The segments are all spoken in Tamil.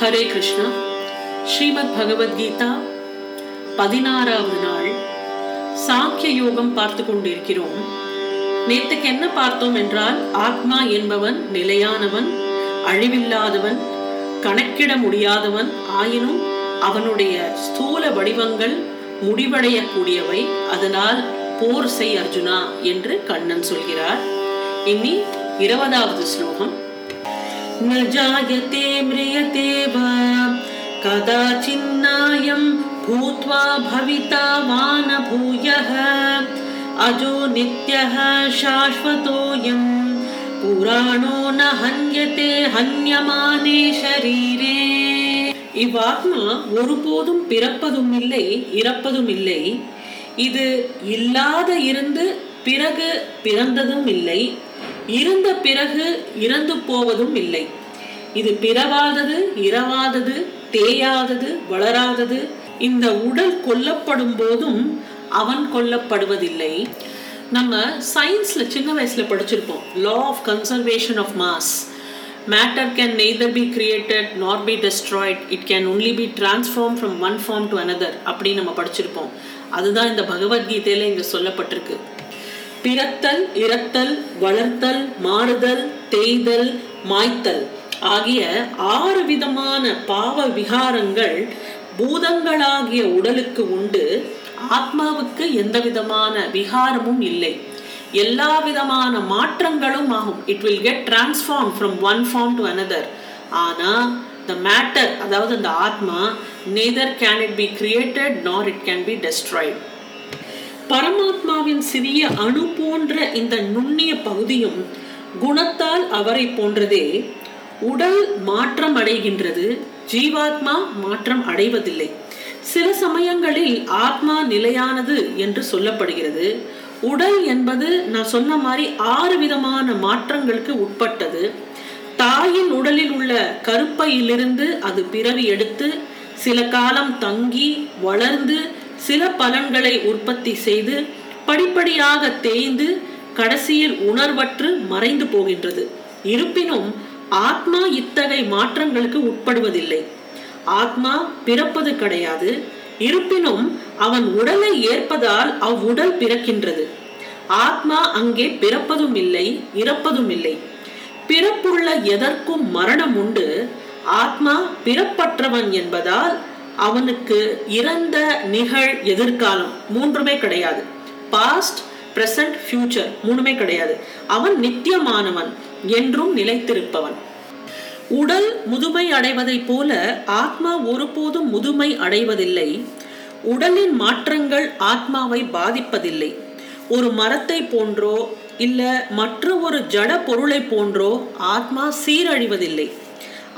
ஹரே கிருஷ்ணா. ஸ்ரீமத் பகவத்கீதா பதினாறாவது நாள். சாக்கிய யோகம் பார்த்து கொண்டிருக்கிறோம். நேற்றுக்கு என்ன பார்த்தோம் என்றால் ஆத்மா என்பவன் நிலையானவன் அழிவில்லாதவன் கணக்கிட முடியாதவன் ஆயினும் அவனுடைய ஸ்தூல வடிவங்கள் முடிவடையக்கூடியவை. அதனால் போர் செய் அர்ஜுனா என்று கண்ணன் சொல்கிறார். இனி இருபதாவது ஸ்லோகம். न जायते म्रियते वा कदाचिन्नायं भूत्वा भविता वा न भूयः अजो नित्यः शाश्वतोऽयं पुराणो न हन्यते हन्यमाने शरीरे இவ்வாத்மா ஒருபோதும் பிறப்பதும் இல்லை இறப்பதும் இல்லை இது இல்லாத இருந்து பிறகு பிறந்ததும் இல்லை இருந்த பிறகு இறந்து போவதும் இல்லை. இது பிறவாதது இரவாதது தேயாதது வளராதது. இந்த உடல் கொல்லப்படும் போதும் அவன் கொல்லப்படுவதில்லை. நம்ம சயின்ஸ்ல சின்ன வயசுல படிச்சிருப்போம். Law of conservation of mass matter can neither be created not be destroyed it can only be transform from one form to another அப்படின்னு நம்ம படிச்சிருப்போம். அதுதான் இந்த பகவத்கீதையில இங்க சொல்லப்பட்டிருக்கு. பிறத்தல் இறத்தல் வளர்த்தல் மாறுதல் தேய்தல் மாய்த்தல் ஆகிய ஆறு விதமான பாவ விகாரங்கள் பூதங்களாகிய உடலுக்கு உண்டு. ஆத்மாவுக்கு எந்த விதமான விகாரமும் இல்லை. எல்லா விதமான மாற்றங்களும் ஆகும். It will get transform from one form to another ஆனால் த மேட்டர் அதாவது அந்த ஆத்மா neither can it be created nor it can be destroyed பரமாத்மாவின் சிறிய அணு போன்ற இந்த நுண்ணிய பகுதியும் குணத்தால் அவரை போன்றதே. உடல் மாற்றம் அடைகின்றது. ஜீவாத்மா மாற்றம் அடைவதில்லை. சில சமயங்களில் ஆத்மா நிலையானது என்று சொல்லப்படுகிறது. உடல் என்பது நான் சொன்ன மாதிரி ஆறு விதமான மாற்றங்களுக்கு உட்பட்டது. தாயின் உடலில் உள்ள கருப்பையிலிருந்து அது பிறவி எடுத்து சில காலம் தங்கி வளர்ந்து சில பலன்களை உற்பத்தி செய்து படிப்படியாக தேய்ந்து கடைசியில் உணர்வற்று மறைந்து போகின்றது. இருப்பினும் ஆத்மா இத்தகை மாற்றங்களுக்கு உட்படுவதில்லை. ஆத்மா பிறப்பது கிடையாது. இருப்பினும் அவன் உடலை ஏற்பதால் அவ்வுடல் பிறக்கின்றது. ஆத்மா அங்கே பிறப்பதும் இல்லை இறப்பதும் இல்லை. பிறப்புள்ள எதற்கும் மரணம் உண்டு. ஆத்மா பிறப்பற்றவன் என்பதால் அவனுக்கு இறந்த நிகழ் எதிர்காலம் மூன்றுமே கிடையாது. பாஸ்ட் பிரசன்ட் ஃபியூச்சர் மூணுமே கிடையாது. அவன் நித்தியமானவன் என்றும் நிலைத்திருப்பவன். உடல் முதுமை அடைவதைப் போல ஆத்மா ஒருபோதும் முதுமை அடைவதில்லை. உடலின் மாற்றங்கள் ஆத்மாவை பாதிப்பதில்லை. ஒரு மரத்தை போன்றோ இல்ல மற்ற ஒரு ஜட பொருளை போன்றோ ஆத்மா சீரழிவதில்லை.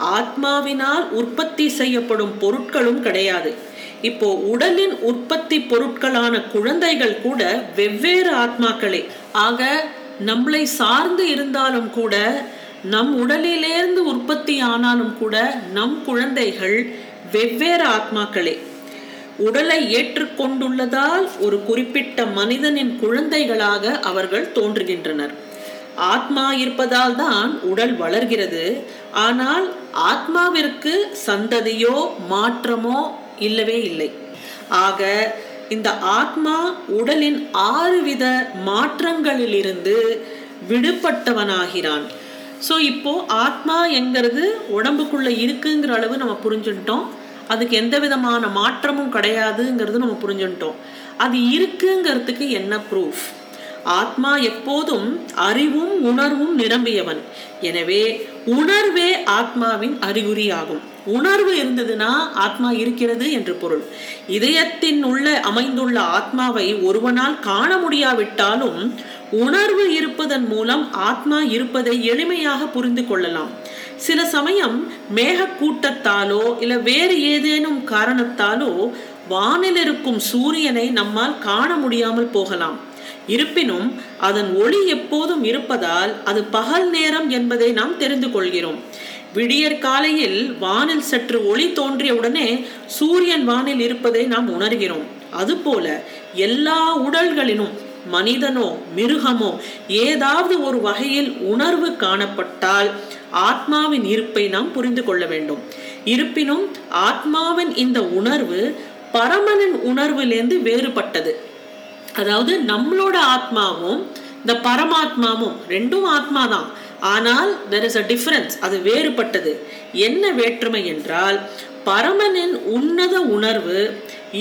ஆத்மாவினால் உற்பத்தி செய்யப்படும் பொருட்களும் கிடையாது. இப்போ உடலின் உற்பத்தி பொருட்களான குழந்தைகள் கூட வெவ்வேறு ஆத்மாக்களே. ஆக நம்மளை சார்ந்து இருந்தாலும் கூட நம் உடலிலேருந்து உற்பத்தி ஆனாலும் கூட நம் குழந்தைகள் வெவ்வேறு ஆத்மாக்களே. உடலை ஏற்றுக்கொண்டுள்ளதால் ஒரு குறிப்பிட்ட மனிதனின் குழந்தைகளாக அவர்கள் தோன்றுகின்றனர். ஆத்மா இருப்பதால் தான் உடல் வளர்கிறது. ஆனால் ஆத்மாவிற்கு சந்ததியோ மாற்றமோ இல்லவே இல்லை. ஆக இந்த ஆத்மா உடலின் ஆறு வித மாற்றங்களிலிருந்து விடுபட்டவனாகிறான். ஸோ இப்போ ஆத்மா என்கிறது உடம்புக்குள்ள இருக்குங்கிற அளவு நம்ம புரிஞ்சுட்டோம் அதுக்கு எந்த விதமான மாற்றமும் கிடையாதுங்கிறது நம்ம புரிஞ்சுட்டோம் அது இருக்குங்கிறதுக்கு என்ன ப்ரூஃப் ஆத்மா எப்போதும் அறிவும் உணர்வும் நிரம்பியவன். எனவே உணர்வே ஆத்மாவின் அறிகுறியாகும். உணர்வு இருந்ததுன்னா ஆத்மா இருக்கிறது என்று பொருள். இதயத்தின் உள்ள அமைந்துள்ள ஆத்மாவை ஒருவனால் காண முடியாவிட்டாலும் உணர்வு இருப்பதன் மூலம் ஆத்மா இருப்பதை எளிமையாக புரிந்து கொள்ளலாம். சில சமயம் மேக கூட்டத்தாலோ இல்ல வேறு ஏதேனும் காரணத்தாலோ வானில் இருக்கும் சூரியனை நம்மால் காண முடியாமல் போகலாம். இருப்பினும் அதன் ஒளி எப்போதும் இருப்பதால் அது பகல் நேரம் என்பதை நாம் தெரிந்து கொள்கிறோம். விடியற் காலையில் வானில் சற்று ஒளி தோன்றியவுடனே சூரியன் வானில் இருப்பதை நாம் உணர்கிறோம். அதுபோல எல்லா உடல்களிலும் மனிதனோ மிருகமோ ஏதாவது ஒரு வகையில் உணர்வு காணப்பட்டால் ஆத்மாவின் இருப்பை நாம் புரிந்து கொள்ள வேண்டும். இருப்பினும் ஆத்மாவின் இந்த உணர்வு பரமனின் உணர்விலேருந்து வேறுபட்டது. அதாவது நம்மளோட ஆத்மாவும் இந்த பரமாத்மாவும் ரெண்டும் ஆத்மா தான் ஆனால் தெர் இஸ் அ டிஃபரன்ஸ் அது வேறுபட்டது. என்ன வேற்றுமை என்றால் பரமனின் உன்னத உணர்வு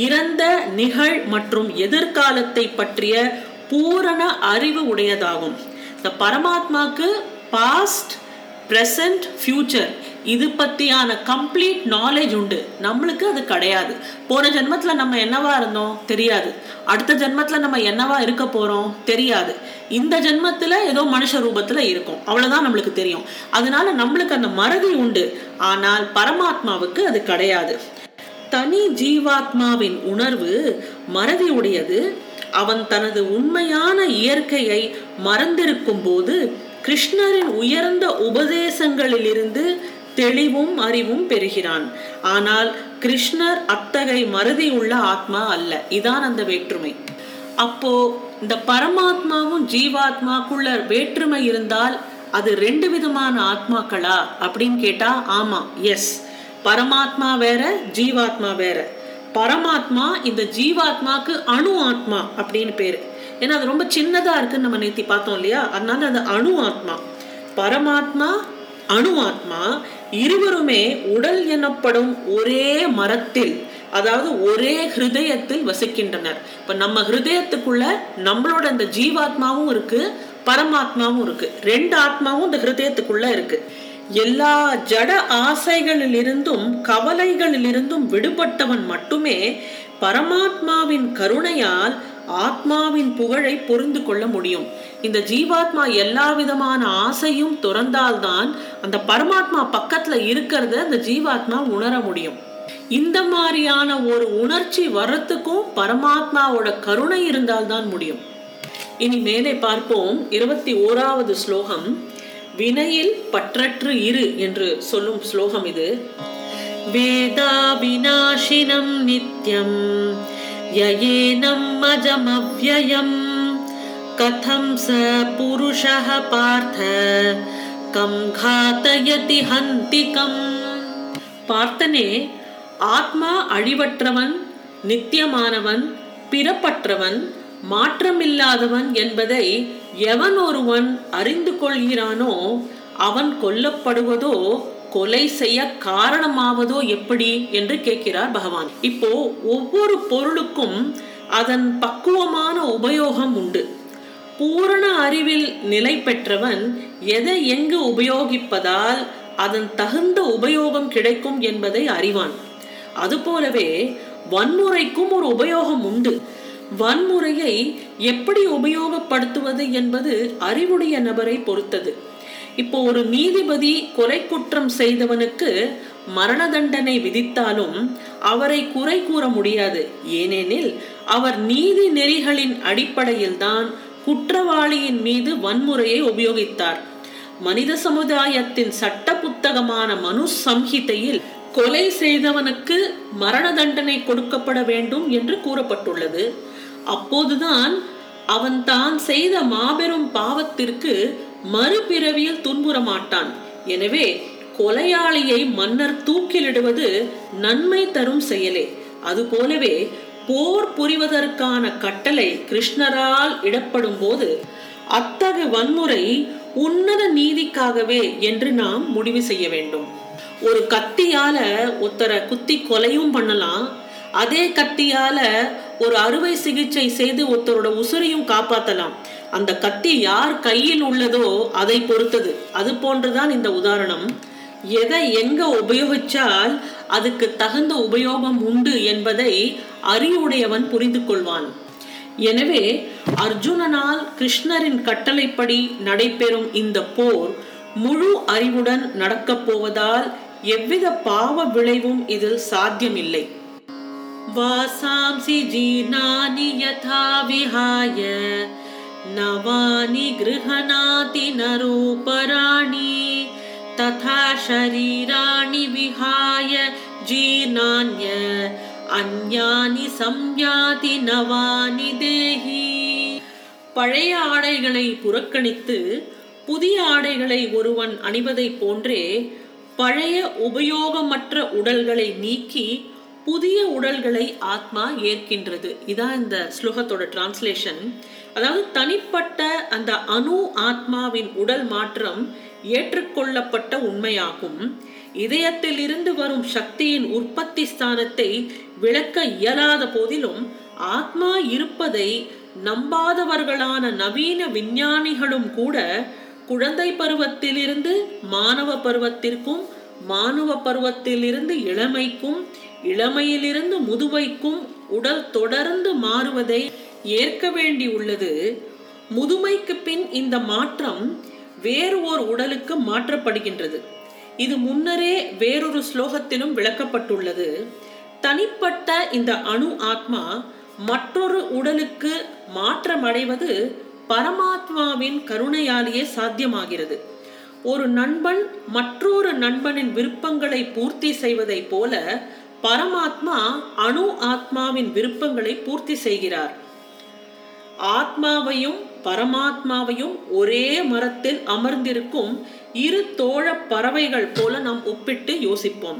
இறந்த நிகழ் மற்றும் எதிர்காலத்தை பற்றிய பூரண அறிவு உடையதாகும். இந்த பரமாத்மாக்கு பாஸ்ட் ப்ரெசன்ட் ஃபியூச்சர் இது பற்றியான கம்ப்ளீட் நாலேஜ் உண்டு. நம்மளுக்கு அது கிடையாது. போன ஜென்மத்தில் நம்ம என்னவா இருந்தோம்? தெரியாது. அடுத்த ஜென்மத்தில் நம்ம என்னவா இருக்க போகிறோம் தெரியாது. இந்த ஜென்மத்தில் ஏதோ மனுஷ ரூபத்தில் இருக்கும். அவ்வளோதான் நம்மளுக்கு தெரியும். அதனால நம்மளுக்கு அந்த மறதி உண்டு. ஆனால் பரமாத்மாவுக்கு அது கிடையாது. தனி ஜீவாத்மாவின் உணர்வு மறதி உடையது. அவன் தனது உண்மையான இயற்கையை மறந்திருக்கும் போது கிருஷ்ணரின் உயர்ந்த உபதேசங்களிலிருந்து தெளிவும் அறிவும் பெறுகிறான். ஆனால் கிருஷ்ணர் அத்தகை மறதி உள்ள ஆத்மா அல்ல. இதான் அந்த வேற்றுமை. அப்போ இந்த பரமாத்மாவும் ஜீவாத்மாக்குள்ள வேற்றுமை இருந்தால் அது ரெண்டு விதமான ஆத்மாக்களா? அப்படின்னு கேட்டா ஆமா எஸ் பரமாத்மா வேற ஜீவாத்மா வேற. பரமாத்மா இந்த ஜீவாத்மாக்கு அணு ஆத்மா அப்படின்னு பேரு. ஏன்னா அது ரொம்ப சின்னதா இருக்குன்னு நம்ம நேத்தி பார்த்தோம் இல்லையா? அதனால அது அணு ஆத்மா. பரமாத்மா அணு ஆத்மா இருவருமே உடல் எனப்படும் ஒரே மரத்தில் அதாவது ஒரே ஹிருதயத்தில் வசிக்கின்றனர். இப்ப நம்ம ஹிருதயத்துக்குள்ள நம்மளோட அந்த ஜீவாத்மாவும் இருக்கு பரமாத்மாவும் இருக்கு. ரெண்டு ஆத்மாவும் இந்த ஹிருதயத்துக்குள்ள இருக்கு. எல்லா ஜட ஆசைகளிலிருந்தும் கவலைகளிலிருந்தும் விடுபட்டவன் மட்டுமே பரமாத்மாவின் கருணையால் ஆத்மாவின் புகழை புரிந்து கொள்ள முடியும். இந்த ஜீவாத்மா எல்லா விதமான ஆசையும் துறந்தால்தான் அந்த பரமாத்மா பக்கத்துல இருக்கிறத அந்த ஜீவாத்மா உணர முடியும். இந்த மாதிரியான ஒரு உணர்ச்சி வர்றதுக்கும் பரமாத்மாவோட கருணை இருந்தால்தான் முடியும். இனி மேலே பார்ப்போம். இருபத்தி ஓராவது ஸ்லோகம். வினையில் பற்றற்று இரு என்று சொல்லும் ஸ்லோகம் இது. வேதா விநாசினம் நித்யம். யயேனம் அஜமவ்யயம் கதம் ச புருஷ பார்த்த கம் காத்தயதி ஹந்திகம் பார்த்தனே ஆத்மா அழிவற்றவன் நித்தியமானவன் பிறப்பற்றவன் மாற்றமில்லாதவன் என்பதை எவன் ஒருவன் அறிந்து கொள்கிறானோ அவன் கொல்லப்படுவதோ கொலை செய்ய காரணமாவதோ எப்படி என்று கேட்கிறார் பகவான். இப்போ ஒவ்வொரு பொருளுக்கும் அதன் பக்குவமான உபயோகம் உண்டு. பூரண அறிவில் நிலை பெற்றவன் எதை எங்கு உபயோகிப்பதால் அதன் தகுந்த உபயோகம் கிடைக்கும் என்பதை அறிவான். அதுபோலவே வன்முறைக்கும் ஒரு உபயோகம் உண்டு. வன்முறையை எப்படி உபயோகப்படுத்துவது என்பது அறிவுடைய நபரை பொறுத்தது. இப்போ ஒரு நீதிபதி கொலை குற்றம் செய்தவனுக்கு மரண தண்டனை விதித்தாலும் அவரை குறை கூற முடியாது. ஏனெனில் அவர் நீதி நெறிகளின் அடிப்படையில் தான் குற்றவாளியின் மீது வன்முறையை உபயோகித்தார். மனித சமுதாயத்தின் சட்ட புத்தகமான மனு சம்ஹிதையில் கொலை செய்தவனுக்கு மரண தண்டனை கொடுக்கப்பட வேண்டும் என்று கூறப்பட்டுள்ளது. அப்போதுதான் அவன் தான் செய்த மாபெரும் பாவத்திற்கு மறுபிறவியில் துன்புற மாட்டான் எனவே கொலையாளியை மன்னர் தூக்கிலிடுவது நன்மை தரும் செயலே. அதுபோலவே போர் புரிவதற்கான கட்டளை கிருஷ்ணரால் இடப்படும் போது அத்தகு வன்முறை உன்னத நீதிக்காகவே என்று நாம் முடிவு செய்ய வேண்டும். ஒரு கத்தியால ஒருத்தரை குத்தி கொலையும் பண்ணலாம். அதே கத்தியால ஒரு அறுவை சிகிச்சை செய்து ஒருத்தரோட உசுரையும் காப்பாத்தலாம். அந்த கத்தி யார் கையில் உள்ளதோ அதை பொறுத்தது. அது போன்றுதான் இந்த உதாரணம். எதை எங்க உபயோகிச்சால் அதுக்கு தகுந்த உபயோகம் உண்டு என்பதை அறிவுடையவன் புரிந்து கொள்வான். எனவே அர்ஜுனனால் கிருஷ்ணரின் கட்டளைப்படி நடைபெறும் இந்த போர் முழு அறிவுடன் நடக்கப் போவதால் எவ்வித பாவ விளைவும் இதில் சாத்தியமில்லை. வாசாம்சி ஜீர்ணானி யதா விஹாய நவானி கிருஹணாதி நரோபராணி ததா ஷரீராணி விஹாய ஜீர்ணான்ய அந்யானி சம்யாதி நவானி தேஹி பழைய ஆடைகளை புறக்கணித்து புதிய ஆடைகளை ஒருவன் அணிவதைப் போன்றே பழைய உபயோகமற்ற உடல்களை நீக்கி புதிய உடல்களை ஆத்மா ஏற்கின்றது. இதான் இந்த ஸ்லோகத்தோட டிரான்ஸ்லேஷன் அதாவது தனிப்பட்ட அந்த அணு ஆத்மாவின் உடல் மாற்றம் ஏற்றுக்கொள்ளப்பட்ட உண்மையாகும். இதயத்தில் இருந்து வரும் சக்தியின் உற்பத்தி ஸ்தானத்தை விளக்க இயலாத போதிலும் ஆத்மா இருப்பதை நம்பாதவர்களான நவீன விஞ்ஞானிகளும் கூட குழந்தை பருவத்திலிருந்து மாணவ பருவத்திற்கும் மாணவ பருவத்திலிருந்து இளமைக்கும் இளமையிலிருந்து முதுமைக்கும் உடல் தொடர்ந்து மாறுவதை ஏற்க வேண்டியுள்ளது. முதுமைக்கு பின் இந்த மாற்றம் வேறு ஓர் உடலுக்கு மாற்றப்படுகின்றது. இது முன்னரே வேறொரு ஸ்லோகத்திலும் விளக்கப்பட்டுள்ளது. தனிப்பட்ட இந்த அணு ஆத்மா மற்றொரு உடலுக்கு மாற்றமடைவது பரமாத்மாவின் கருணையாலேயே சாத்தியமாகிறது. ஒரு நண்பன் மற்றொரு நண்பனின் விருப்பங்களை பூர்த்தி செய்வதைப் போல பரமாத்மா அணு ஆத்மாவின் விருப்பங்களை பூர்த்தி செய்கிறார். ஆத்மாவையும் பரமாத்மாவையும் ஒரே மரத்தில் அமர்ந்திருக்கும் இரு தோழ பறவைகள் போல நாம் ஒப்பிட்டு யோசிப்போம்.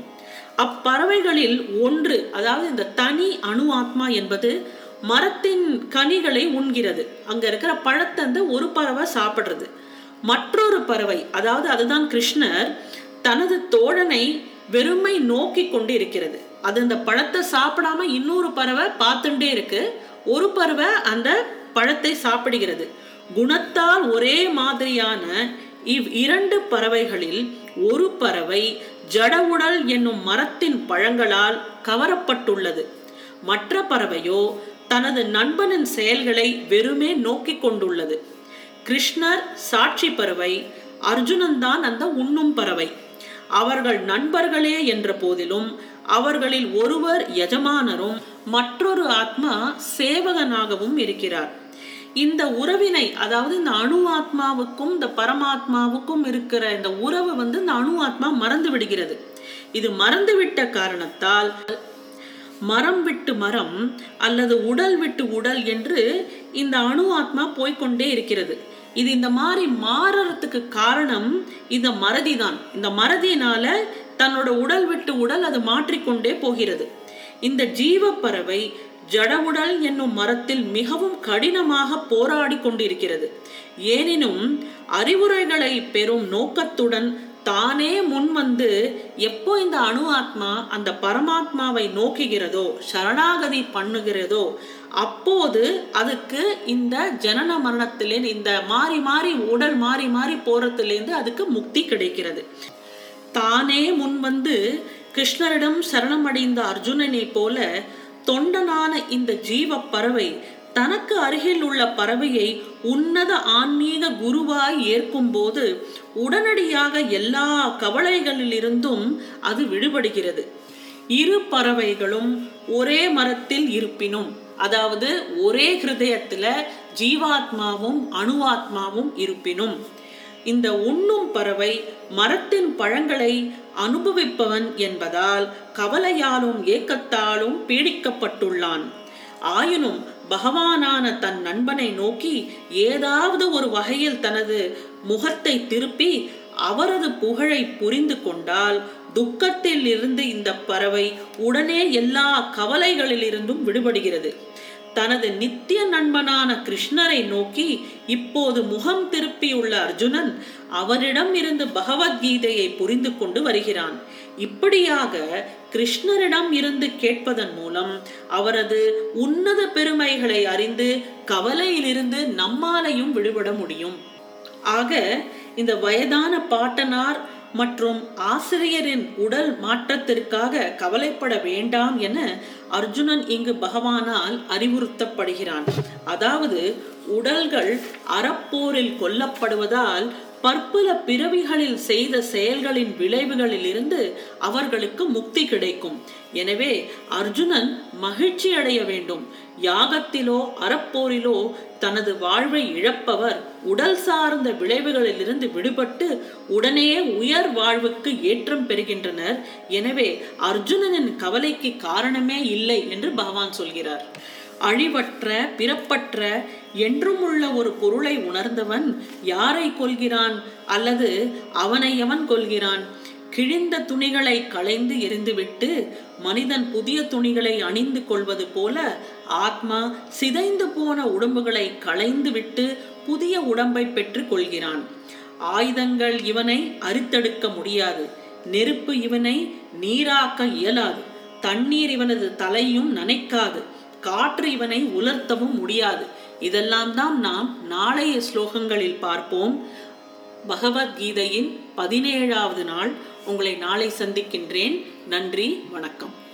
அப்பறவைகளில் ஒன்று அதாவது இந்த தனி அணு ஆத்மா என்பது மரத்தின் கனிகளை உண்கிறது. அங்க இருக்கிற பழத்தை வந்து ஒரு பறவை சாப்பிடுறது. மற்றொரு பறவை அதாவது அதுதான் கிருஷ்ணர் தனது தோழனை வெறுமை நோக்கி கொண்டு இருக்கிறது அது அந்த பழத்தை சாப்பிடாம இன்னொரு பறவை பார்த்துட்டே இருக்கு. ஒரு பறவை அந்த பழத்தை சாப்பிடுகிறது. குணத்தால் ஒரே மாதிரியான இவ் இரண்டு பறவைகளில் ஒரு பறவை ஜடவுடல் என்னும் மரத்தின் பழங்களால் கவரப்பட்டுள்ளது. மற்ற பறவையோ தனது நண்பனின் செயல்களை வெறுமே நோக்கி கொண்டுள்ளது. கிருஷ்ணர் சாட்சி பறவை அர்ஜுனன் தான் அந்த உண்ணும் பறவை. அவர்கள் நண்பர்களே என்ற போதிலும் அவர்களில் ஒருவர் எஜமானரும் மற்றொரு ஆத்மா சேவகனாகவும் இருக்கிறார். இந்த உறவினை அதாவது இந்த அணு ஆத்மாவுக்கும் இந்த பரமாத்மாவுக்கும் இருக்கிற இந்த உறவு வந்து இந்த அணு ஆத்மா மறந்து விடுகிறது. இது மறந்துவிட்ட காரணத்தால் மரம் விட்டு மரம் அல்லது உடல் விட்டு உடல் என்று இந்த அணு ஆத்மா போய்கொண்டே இருக்கிறது. இது இந்த மாதிரி மாறுறதுக்கு காரணம் இந்த மறதி தான் இந்த மறதியினால தன்னோட உடல் விட்டு உடல் அது மாற்றிக்கொண்டே போகிறது. இந்த ஜீவ பறவை ஜடவுடல் என்னும் மரத்தில் மிகவும் கடினமாக போராடி கொண்டிருக்கிறது. ஏனினும் அறிவுரைகளை பெறும் நோக்கத்துடன் தானே முன் வந்து எப்போ இந்த அணு ஆத்மா அந்த பரமாத்மாவை நோக்குகிறதோ சரணாகதி பண்ணுகிறதோ அப்போது அதுக்கு இந்த ஜனன மரணத்திலே இந்த மாறி மாறி உடல் மாறி மாறி போறதுலேருந்து அதுக்கு முக்தி கிடைக்கிறது. தானே முன் வந்து கிருஷ்ணரிடம் சரணமடைந்த அர்ஜுனனை போல தொண்டனான இந்த ஜீவ பறவை தனக்கு அருகில் உள்ள பறவையை உன்னத ஆன்மீக குருவாய் ஏற்கும்போது உடனடியாக எல்லா கவலைகளிலிருந்தும் அது விடுபடுகிறது. இரு பறவைகளும் ஒரே மரத்தில் இருப்பினும் அதாவது ஒரே ஹிருதயத்துல ஜீவாத்மாவும் அணுவாத்மாவும் இருப்பினும் இந்த உண்ணும் பறவை மரத்தின் பழங்களை அனுபவிப்பவன் என்பதால் கவலையாலும் ஏக்கத்தாலும் பீடிக்கப்பட்டுள்ளான். ஆயினும் பகவானான தன் நண்பனை நோக்கி ஏதாவது ஒரு வகையில் தனது முகத்தை திருப்பி அவரது புகழை புரிந்து கொண்டால் துக்கத்தில் இருந்து இந்த பறவை உடனே எல்லா கவலைகளிலிருந்தும் விடுபடுகிறது. தனது நித்திய நண்பனான கிருஷ்ணரை நோக்கி இப்போது முகம் திருப்பியுள்ள அர்ஜுனன் அவரிடம் இருந்து பகவத்கீதையை புரிந்து கொண்டு வருகிறான். இப்படியாக கிருஷ்ணரிடம் இருந்து கேட்பதன் மூலம் அவரது உன்னத பெருமைகளை அறிந்து கவலையிலிருந்து நம்மாலையும் விடுபட முடியும். ஆக இந்த வயதான பாட்டனார் மற்றும் ஆசிரியரின் உடல் மாற்றத்திற்காக கவலைப்பட வேண்டாம் என அர்ஜுனன் இங்கு பகவானால் அறிவுறுத்தப்படுகிறான். அதாவது உடல்கள் அறப்போரில் கொல்லப்படுவதால் பற்பல பிறவிகளில் செய்த செயல்களின் விளைவுகளில் இருந்து அவர்களுக்கு முக்தி கிடைக்கும். எனவே அர்ஜுனன் மகிழ்ச்சி அடைய வேண்டும். யாகத்திலோ அறப்போரிலோ தனது வாழ்வை இழப்பவர் உடல் சார்ந்த விளைவுகளிலிருந்து விடுபட்டு உடனே உயர் வாழ்வுக்கு ஏற்றம் பெறுகின்றனர். எனவே அர்ஜுனனின் கவலைக்கு காரணமே இல்லை என்று பகவான் சொல்கிறார். அழிவற்ற பிறப்பற்ற என்றும் உள்ள ஒரு பொருளை உணர்ந்தவன் யாரை கொள்கிறான் அல்லது அவனை எவன் கொள்கிறான் கிழிந்த துணிகளை களைந்து எரிந்துவிட்டு மனிதன் புதிய துணிகளை அணிந்து கொள்வது போல ஆத்மா சிதைந்து போன உடம்புகளை களைந்து விட்டு புதிய உடம்பை பெற்று கொள்கிறான். ஆயுதங்கள் இவனை அரித்தெடுக்க முடியாது. நெருப்பு இவனை நீராக்க இயலாது. தண்ணீர் இவனது தலையும் நனைக்காது. காற்று இவனை உலர்த்தவும் முடியாது. இதெல்லாம் தான் நாம் நாளைய ஸ்லோகங்களில் பார்ப்போம். பகவத்கீதையின் பதினேழாவது நாள். உங்களை நாளை சந்திக்கின்றேன். நன்றி வணக்கம்.